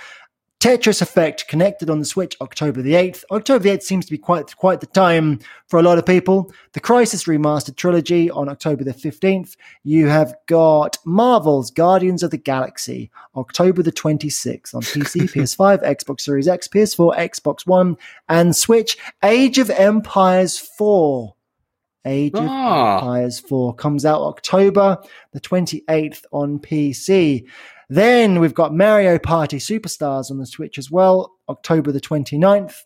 Tetris Effect connected on the Switch October the 8th. October the 8th seems to be quite quite the time for a lot of people. The Crysis Remastered Trilogy on October the 15th. You have got Marvel's Guardians of the Galaxy October the 26th on PC, PS5, Xbox Series X, PS4, Xbox One, and Switch. Age of Empires 4. Age of Ah. Empires 4 comes out October the 28th on PC. Then we've got Mario Party Superstars on the Switch as well, October the 29th.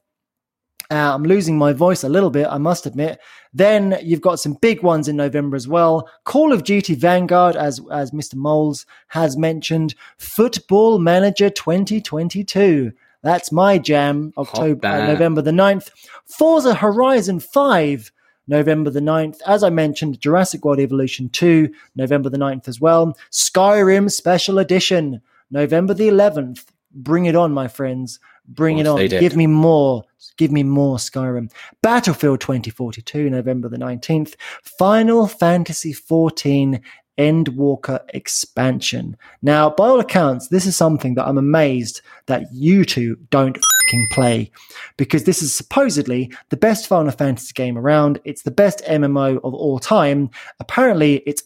Uh, I'm losing my voice a little bit, I must admit. Then you've got some big ones in November as well. Call of Duty Vanguard, as as Mr. Moles has mentioned. Football Manager 2022. That's my jam. October, uh. November the 9th. Forza Horizon 5. November the 9th. As I mentioned, Jurassic World Evolution 2, November the 9th as well. Skyrim Special Edition, November the 11th. Bring it on, my friends. Bring it on. Give me more. Give me more Skyrim. Battlefield 2042, November the 19th. Final Fantasy 14 Endwalker expansion. Now, by all accounts, this is something that I'm amazed that you two don't fucking play because this is supposedly the best Final Fantasy game around. It's the best MMO of all time. Apparently, it's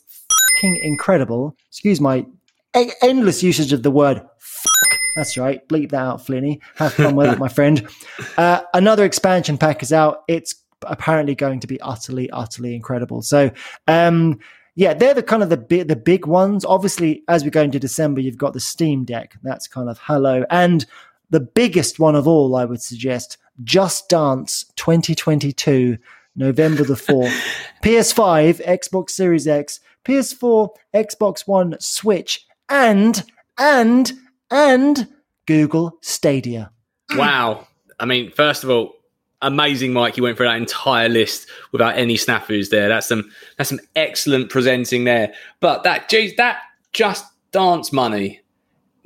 fucking incredible. Excuse my e- endless usage of the word fuck. That's right. Bleep that out, Flinny. Have fun with that, my friend. Uh, another expansion pack is out. It's apparently going to be utterly, utterly incredible. So, um, yeah, they're the kind of the big, the big ones. Obviously, as we go into December, you've got the Steam Deck. That's kind of hello, and the biggest one of all, I would suggest, Just Dance 2022, November the 4th. PS5, Xbox Series X, PS4, Xbox One, Switch, and, and, and Google Stadia. Wow. I mean, first of all, amazing, Mike. You went through that entire list without any snafus there. That's some that's some excellent presenting there. But that geez, that just dance money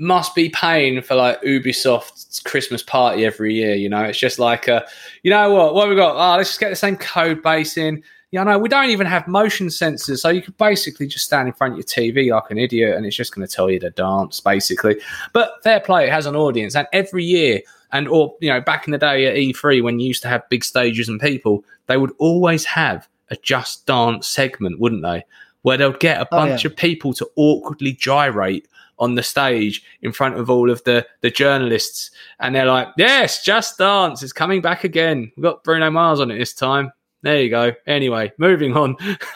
must be paying for like Ubisoft's Christmas party every year. You know, it's just like, uh, you know what? What have we got? Oh, let's just get the same code base in. Yeah, no, we don't even have motion sensors, so you could basically just stand in front of your TV like an idiot, and it's just going to tell you to dance, basically. But fair play, it has an audience, and every year, and or you know, back in the day at E3 when you used to have big stages and people, they would always have a Just Dance segment, wouldn't they? Where they'll get a Oh, bunch yeah. of people to awkwardly gyrate on the stage in front of all of the the journalists, and they're like, "Yes, Just Dance is coming back again. We've got Bruno Mars on it this time." There you go. Anyway, moving on.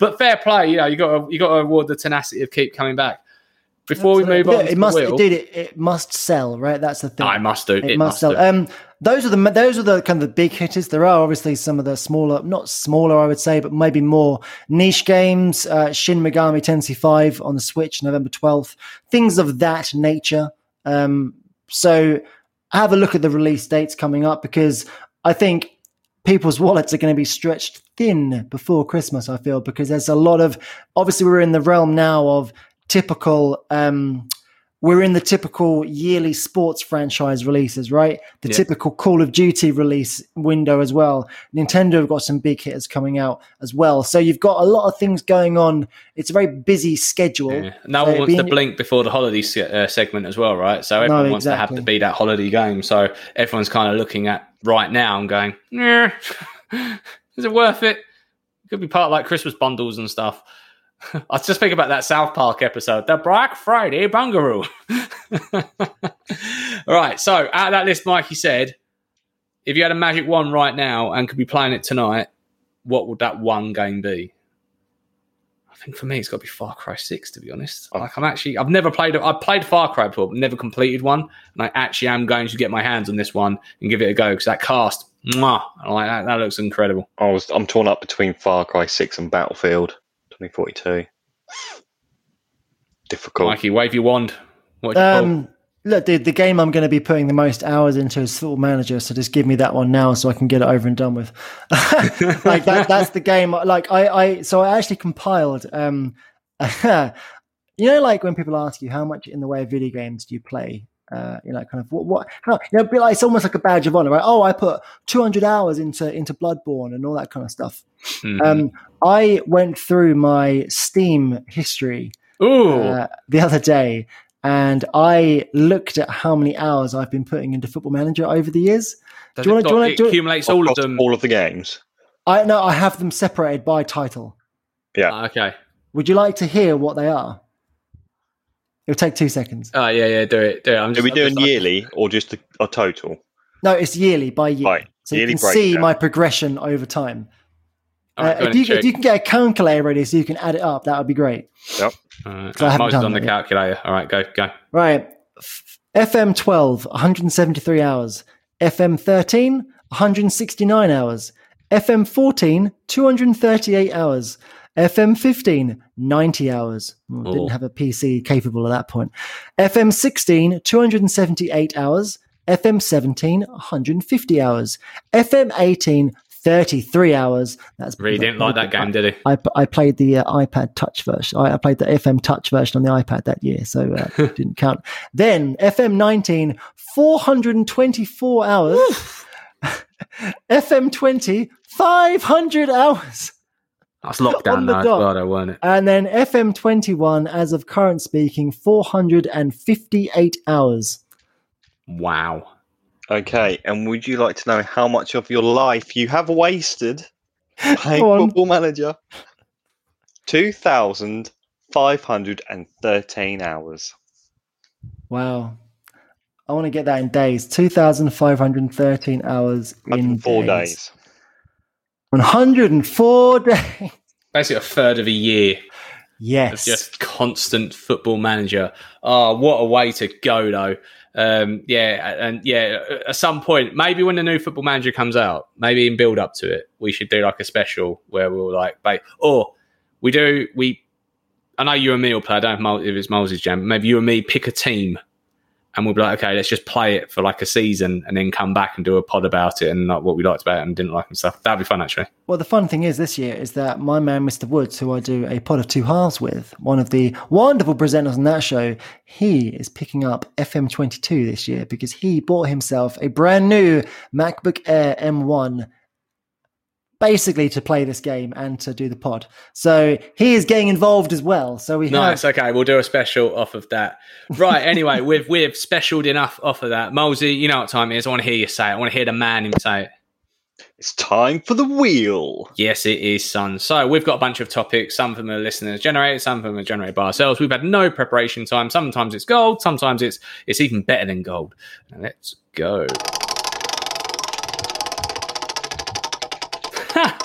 but fair play, you know, you got to, you got to award the tenacity of keep coming back. Before we move on, it must, wheel, dude. It, it must sell, right? That's the thing. I must do. It, It, must must sell. do. Um, those are the those are the kind of the big hitters. There are obviously some of the smaller, not smaller, I would say, but maybe more niche games. Uh, Shin Megami Tensei Five on the Switch, November twelfth. Things of that nature. Um, so have a look at the release dates coming up because I think people's wallets are going to be stretched thin before Christmas. I feel because there's a lot of obviously we're in the realm now of typical. Um, we're in the typical yearly sports franchise releases, right? The Yeah. typical Call of Duty release window as well. Nintendo have got some big hitters coming out as well. So you've got a lot of things going on. It's a very busy schedule. Yeah. No So one wants being- to blink before the holiday se- uh, segment as well, right? So everyone wants to have exactly. to be that holiday game. So everyone's kind of looking at right now and going, "Nah, is it worth it? It could be part of like Christmas bundles and stuff. I was just thinking about that South Park episode, the Black Friday Bungaroo. All right, so out of that list, Mikey said, if you had a magic wand right now and could be playing it tonight, what would that one game be? I think for me, it's got to be Far Cry Six. To be honest, Oh. like I'm actually, I've never played. I've played Far Cry before, but never completed one, and I actually am going to get my hands on this one and give it a go because that cast, mwah, like that. That looks incredible. I was I'm torn up between Far Cry Six and Battlefield 2042. Difficult. Mikey, wave your wand. What do you? Um, look, dude, the game I'm going to be putting the most hours into is Football Manager. So just give me that one now, so I can get it over and done with. like that, that's the game. Like I, I, so I actually compiled. Um, you know, like when people ask you how much in the way of video games do you play. Uh, you know, kind of what, what, how, you know, like, it's almost like a badge of honor, right? Oh, I put 200 hours into into Bloodborne and all that kind of stuff. Mhm. Um, I went through my Steam history Ooh, uh, the other day and I looked at how many hours I've been putting into Football Manager over the years. Does do you wanna- do you wanna- it do you- accumulates all of Across them. all of the games. I know I have them separated by title. Ah, okay. Would you like to hear what they are? It'll take two seconds. Oh yeah, yeah. Do it. Do it. I'm Are we I'm doing just like- yearly or just a, a total? No, it's yearly by year. Right, So you can see breakdown. my progression over time. All right, Uh, if, you, if you can get a calculator ready so you can add it up, that would be great. All right. So I haven't Moses done on the yet. calculator. All right, go, go. Right. FM 12, 173 hours. FM 13, 169 hours. FM 14, 238 hours. FM 15, 90 hours. Oh, Oh. Didn't have a PC capable at that point. FM 16, 278 hours. FM 17, 150 hours. FM 18, 33 hours. That's Really didn't like that game, did he? I, I played the uh, iPad Touch version. I, I played the FM Touch version on the iPad that year, so uh, didn't count. Then FM 19, 424 hours. FM 20, 500 hours. That's lockdown On the now as dot. well, though, weren't it? And then FM 21, as of current speaking, 458 hours. Wow. Okay, and would you like to know how much of your life you have wasted playing Go on. Football Manager? 2,513 hours. Wow. I want to get that in days. 2,513 hours in 104 days. days. 104 days. Basically, a third of a year Yes. of just constant football manager. Oh, what a way to go, though. Um, yeah, and yeah, at some point, maybe when the new football manager comes out, maybe in build up to it, we should do like a special where we'll like, or we do, we, I know you and me will play, I don't know if it's Moses' jam, maybe you and me pick a team and we'll be like, okay, let's just play it for like a season and then come back and do a pod about it and like what we liked about it and didn't like and stuff. That'd be fun, actually. Well, the fun thing is this year is that my man, Mr. Woods, who I do a pod of two halves with, one of the wonderful presenters on that show, he is picking up FM22 this year because he bought himself a brand new MacBook Air M1 basically to play this game and to do the pod. So he is getting involved as well. So we Nice. have Okay, we'll do a special off of that. Right. Anyway, we've we've specialed enough off of that. Mosey, you know what time it is. I want to hear you say it. I want to hear the man him say it. It's time for the wheel. Yes, it is, son. So we've got a bunch of topics. Some of them are listeners generated. Some of them are generated by ourselves. We've had no preparation time. Sometimes it's gold. Sometimes it's it's even better than gold. Now let's go.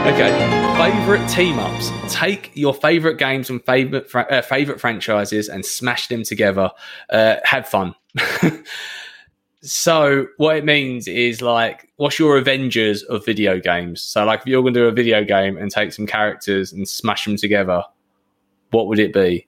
Okay, favorite team ups. Take your favorite games and favorite fra- uh, favorite franchises and smash them together. Uh, have fun. so what it means is like, what's your Avengers of video games? So like, if you're going to do a video game and take some characters and smash them together, what would it be?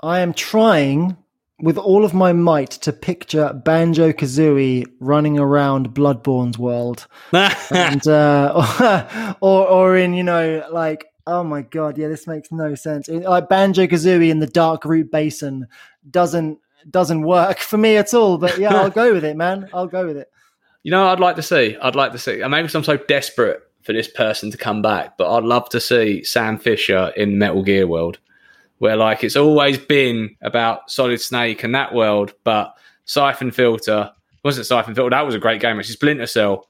I am trying with all of my might to picture Banjo Kazooie running around Bloodborne's world. and uh, or or in you know like oh my god yeah this makes no sense like banjo kazooie in the dark root basin doesn't doesn't work for me at all but yeah i'll go with it man i'll go with it You know, I'd like to see. I'd like to see. And maybe I'm so desperate for this person to come back, but I'd love to see Sam Fisher in Metal Gear world, where like it's always been about Solid Snake and that world, but Siphon Filter wasn't Siphon Filter. That was a great game. Actually, Splinter Cell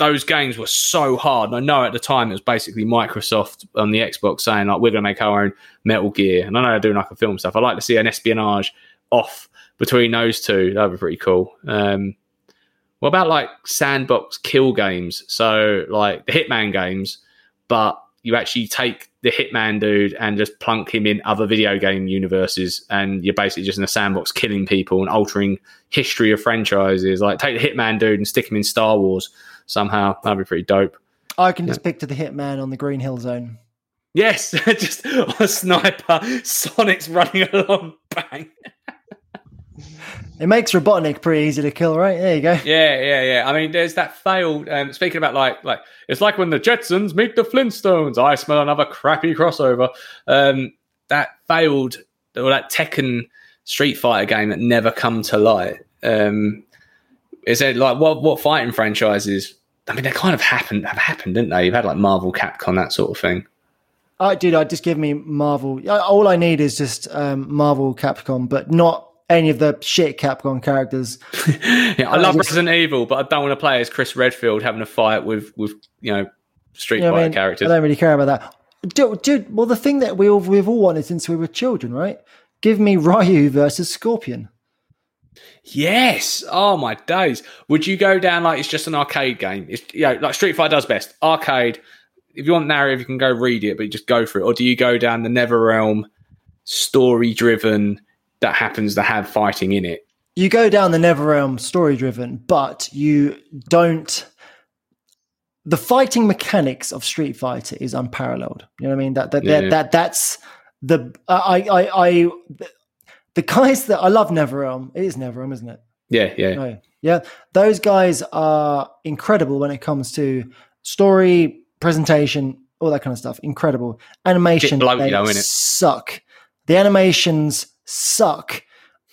those games were so hard. And I know at the time it was basically Microsoft on the Xbox saying like we're going to make our own Metal Gear, and I know they're doing like a film stuff. I'd like to see an espionage off between those two. That'd be pretty cool. Um, what about like sandbox kill games? So like the Hitman games, but you actually take the Hitman dude and just plunk him in other video game universes, and you're basically just in a sandbox killing people and altering history of franchises. Like take the Hitman dude and stick him in Star Wars somehow. That'd be pretty dope. I can just picture the hitman on the Green Hill Zone. Yes, just a sniper. Sonic's running along, bang. It makes Robotnik pretty easy to kill, right? There you go. Yeah, yeah, yeah. I mean, there's that failed. Um, speaking about like, like it's like when the Jetsons meet the Flintstones. I smell another crappy crossover. Um, that failed, or that Tekken Street Fighter game that never come to light. Um, is it like what what fighting franchises? I mean, they kind of happened have happened, didn't they? You've had like Marvel, Capcom, that sort of thing. I dude, I just give me Marvel. All I need is just um, Marvel, Capcom, but not any of the shit Capcom characters. yeah, I love Resident Evil, but I don't want to play as Chris Redfield having a fight with with you know Street Fighter I mean? characters. I don't really care about that. Dude, dude, well, the thing that we all, we've all wanted since we were children, right? Give me Ryu versus Scorpion. Yes. Oh my days. Would you go down like it's just an arcade game? It's you know, like Street Fighter does best. Arcade. If you want narrative, you can go read it, but you just go for it. Or do you go down the NetherRealm story driven that happens to have fighting in it? You go down the NetherRealm story driven, but you don't. The fighting mechanics of Street Fighter is unparalleled. You know what I mean? That that Yeah. that, that that's the I I I the guys that I love NetherRealm. It is NetherRealm, isn't it? Yeah, yeah. Oh, yeah. Those guys are incredible when it comes to story, presentation, all that kind of stuff. Incredible. Animation, bloaty they suck. The animations suck.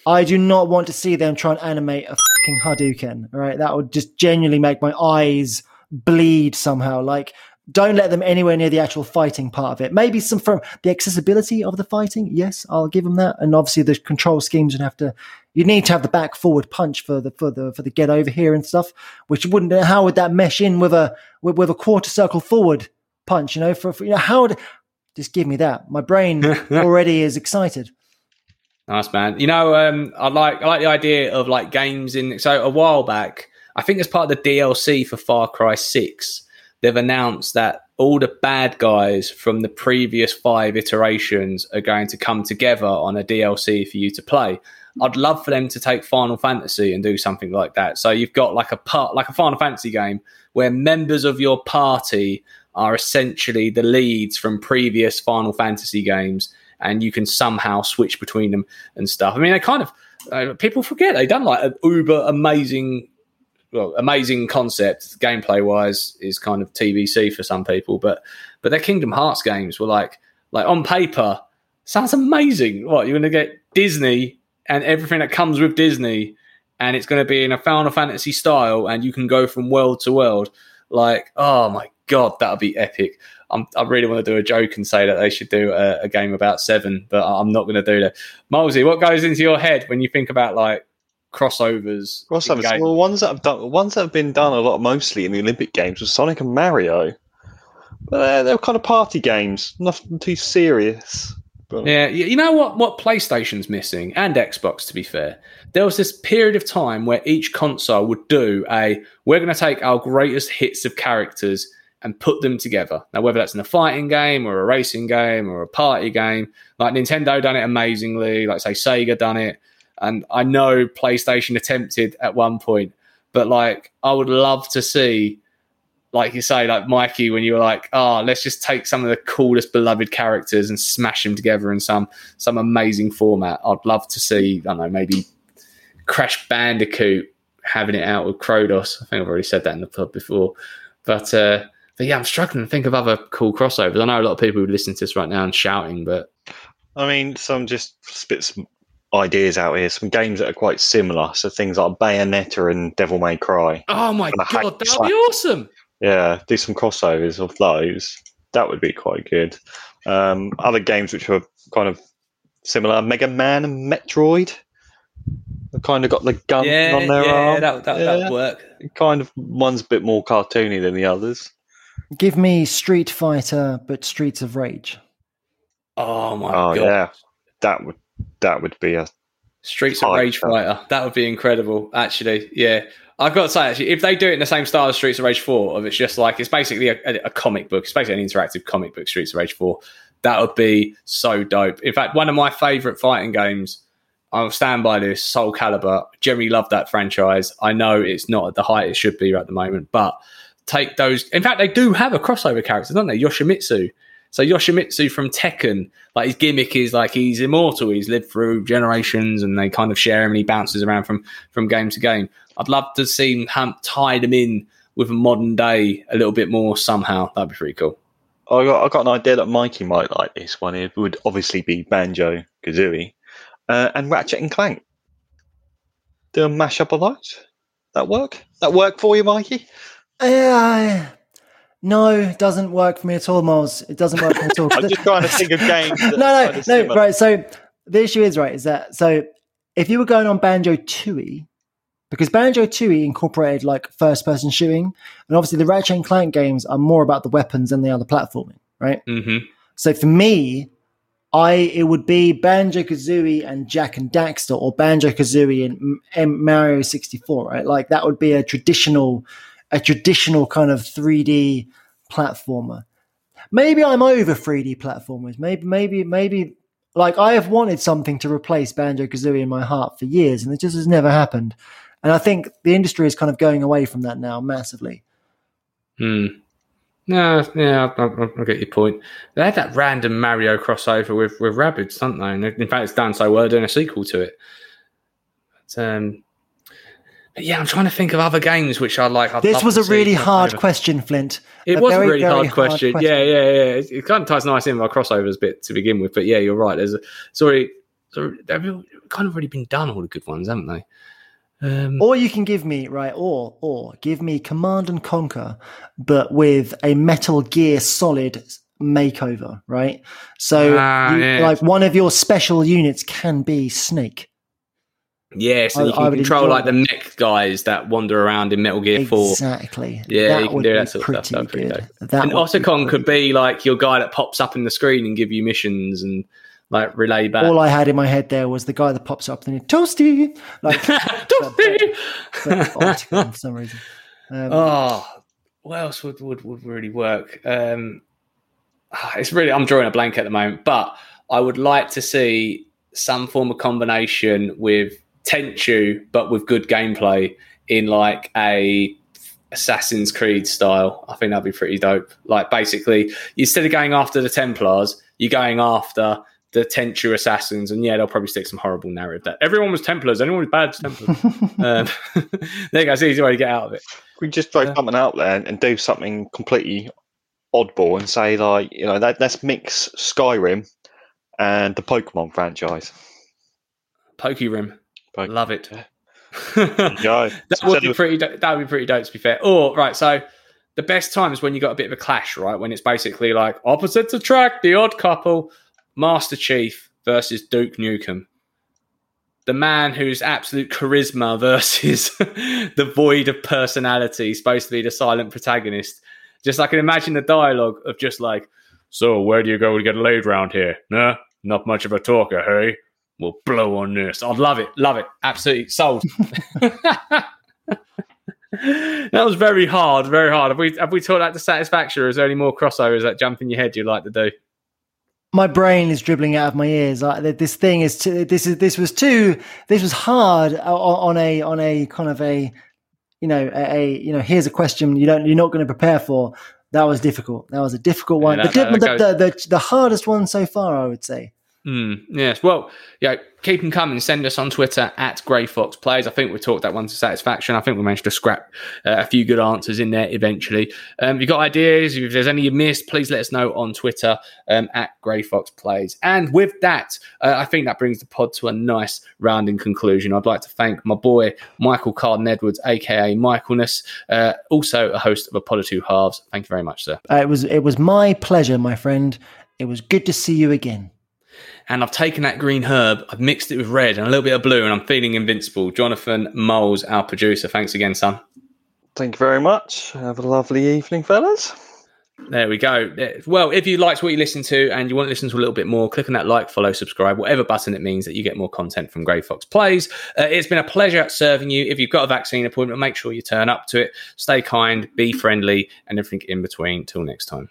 I do not want to see them try and animate a fucking Hadouken. Right, That would just genuinely make my eyes bleed somehow. Like, don't let them anywhere near the actual fighting part of it. Maybe some from the accessibility of the fighting. Yes, I'll give them that. And obviously the control schemes would have to you need to have the back forward punch for the for the for the get over here and stuff, which wouldn't how would that mesh in with a with, with a quarter circle forward punch, you know, for, for you know how would just give me that. My brain already is excited. Nice man. You know, um, I like I like the idea of like games in. So a while back, I think as part of the DLC for Far Cry Six, they've announced that all the bad guys from the previous five iterations are going to come together on a DLC for you to play. I'd love for them to take Final Fantasy and do something like that. So you've got like a part, like a Final Fantasy game where members of your party are essentially the leads from previous Final Fantasy games, and you can somehow switch between them and stuff. I mean, they kind of uh, people forget they done like an uber amazing, well, amazing concept gameplay wise is kind of TBC for some people, but but their Kingdom Hearts games were like like on paper sounds amazing. What you're going to get Disney and everything that comes with Disney, and it's going to be in a Final Fantasy style, and you can go from world to world. Like, oh my god, that would be epic. I'm, I really want to do a joke and say that they should do a, a game about seven, but I'm not going to do that. Molesy, what goes into your head when you think about like crossovers? Crossovers. Well, ones that have done, ones that have been done a lot, mostly in the Olympic Games, was Sonic and Mario. But they're, they're kind of party games, nothing too serious. But Yeah, you know what? What PlayStation's missing, and Xbox, to be fair, there was this period of time where each console would do a. We're going to take our greatest hits of characters and put them together. Now, whether that's in a fighting game or a racing game or a party game, like Nintendo done it amazingly. Like say Sega done it, and I know PlayStation attempted at one point, but like I would love to see like you say, like Mikey, when you were like, "Oh, let's just take some of the coolest, beloved characters and smash them together in some some amazing format." I'd love to see, I don't know, maybe Crash Bandicoot having it out with Kronos. I think I've already said that in the club before, but uh, but yeah, I'm struggling to think of other cool crossovers. I know a lot of people who listen to this right now and shouting, but I mean, some just spit some ideas out here. Some games that are quite similar. So things like Bayonetta and Devil May Cry. oh my god, that'd be awesome! Yeah, do some crossovers of those. That would be quite good. Um, other games which are kind of similar, Mega Man and Metroid. They kind of got the gun Yeah, on their yeah, arm. that, that, Yeah. that would work. Kind of one's a bit more cartoony than the others. Give me Street Fighter, but Streets of Rage. Oh my Oh god! yeah, that would that would be a Streets of Rage that. Fighter. That would be incredible. Actually, yeah. I've got to say, actually, if they do it in the same style as Streets of Rage 4, of it's just like, it's basically a, a, a comic book, it's basically an interactive comic book, Streets of Rage 4, that would be so dope. In fact, one of my favorite fighting games, I'll stand by this, Soul Calibur. Generally love that franchise. I know it's not at the height it should be at the moment, but take those. In fact, they do have a crossover character, don't they? Yoshimitsu. So Yoshimitsu from Tekken, like his gimmick is like he's immortal. He's lived through generations, and they kind of share him. and He bounces around from from game to game. I'd love to see him tie them in with a modern day a little bit more somehow. That'd be pretty cool. I got I got an idea that Mikey might like this one. It would obviously be Banjo Kazooie uh, and Ratchet and Clank. Do a mashup of those. That work? That work for you, Mikey? Uh, no, it doesn't work for me at all, Miles. It doesn't work for me at all. I'm just trying to think of games. No, no, no. Right. So the issue is right is that so if you were going on Banjo Tooie, because Banjo Tooie incorporated like first person shooting, and obviously the Ratchet and Clank games are more about the weapons than they are the platforming, right? hmm So for me, I it would be Banjo Kazooie and Jak and Daxter, or Banjo Kazooie and M- M- Mario sixty four, right? Like that would be a traditional, a traditional kind of three D platformer. Maybe I'm over three D platformers. Maybe, maybe, maybe. Like I have wanted something to replace Banjo Kazooie in my heart for years, and it just has never happened. And I think the industry is kind of going away from that now massively. Hmm. No, yeah, I, I, I get your point. They had that random Mario crossover with with Rabbids, don't they? In fact, it's done so well, doing a sequel to it. But, um, yeah, I'm trying to think of other games which I like. I'd This was a really hard question, Flint. It A was a very, really very hard, question. Yeah, yeah, yeah. It, it kind of ties nice in with our crossovers bit to begin with. But yeah, you're right. There's a, sorry, already they've kind of already been done. All the good ones, haven't they? Um, Or you can give me right, or or give me Command and Conquer, but with a Metal Gear Solid makeover, right? So, Ah, you- yeah. like one of your special units can be Snake. Yeah, so I- you can control like the mech guys that wander around in Metal Gear Four. Exactly. Yeah, you can do that sort of stuff. Pretty good. That and be Otacon could be like your guy that pops up in the screen and give you missions and like relay back. All I had in my head there was the guy that pops up and then toasty, like Toasty! but Otacon for some reason. Um, oh, what else would, would, would really work? Um, ah, it's really I'm drawing a blank at the moment, but I would like to see some form of combination with Tenchu, but with good gameplay in like a Assassin's Creed style. I think that'd be pretty dope. Like basically, instead of going after the Templars, you're going after the Tenchu assassins, and yeah, they'll probably stick some horrible narrative that everyone was Templars, anyone was bad was Templars. um, there you go. It's an easy way to get out of it. we just throw Yeah. something out there and, and do something completely oddball and say like you know that let's mix Skyrim and the Pokemon franchise. Pokerim. Poke- Love it. Yeah. that would be pretty. do- That would be pretty dope. To be fair. Or right, so the best time is when you got a bit of a clash, right? When it's basically like opposites attract, the odd couple, Master Chief versus Duke Nukem. The man who's absolute charisma versus the void of personality, supposed to be the silent protagonist. Just I can imagine the dialogue of just like, so where do you go to get laid round here? Nah, not much of a talker, hey? We'll blow on this. I'd love it, love it, absolutely sold. that was very hard, very hard. Have we have we taught that to satisfaction, or is there any more crossovers that jump in your head you'd like to do? my brain is dribbling out of my ears. Like, this thing is too, this is this was too this was hard o- o- on a on a kind of a you know a, a you know here's a question you don't you're not going to prepare for. That was difficult. That was a difficult one. Yeah, the, that- that the, the, the the hardest one so far, I would say. Mm, yes. Well, yeah, keep them coming. Send us on Twitter at Grey Fox Plays. I think we talked that one to satisfaction. I think we managed to scrap uh, a few good answers in there eventually. Um, if you've got ideas, if there's any you missed, please let us know on Twitter um, at Grey Fox Plays. And with that, uh, I think that brings the pod to a nice rounding conclusion. I'd like to thank my boy, Michael Carden Edwards, aka Michaelness, uh, also a host of A Pod of Two Halves. Thank you very much, sir. Uh, it was it was my pleasure, my friend. It was good to see you again. And I've taken that green herb, I've mixed it with red and a little bit of blue, and I'm feeling invincible. Jonathan Moles, our producer. Thanks again, son. Thank you very much. Have a lovely evening, fellas. There we go. Well, if you liked what you listened to and you want to listen to a little bit more, click on that like, follow, subscribe, whatever button it means that you get more content from Grey Fox Plays. Uh, it's been a pleasure serving you. If you've got a vaccine appointment, make sure you turn up to it. Stay kind, be friendly, and everything in between. Till next time.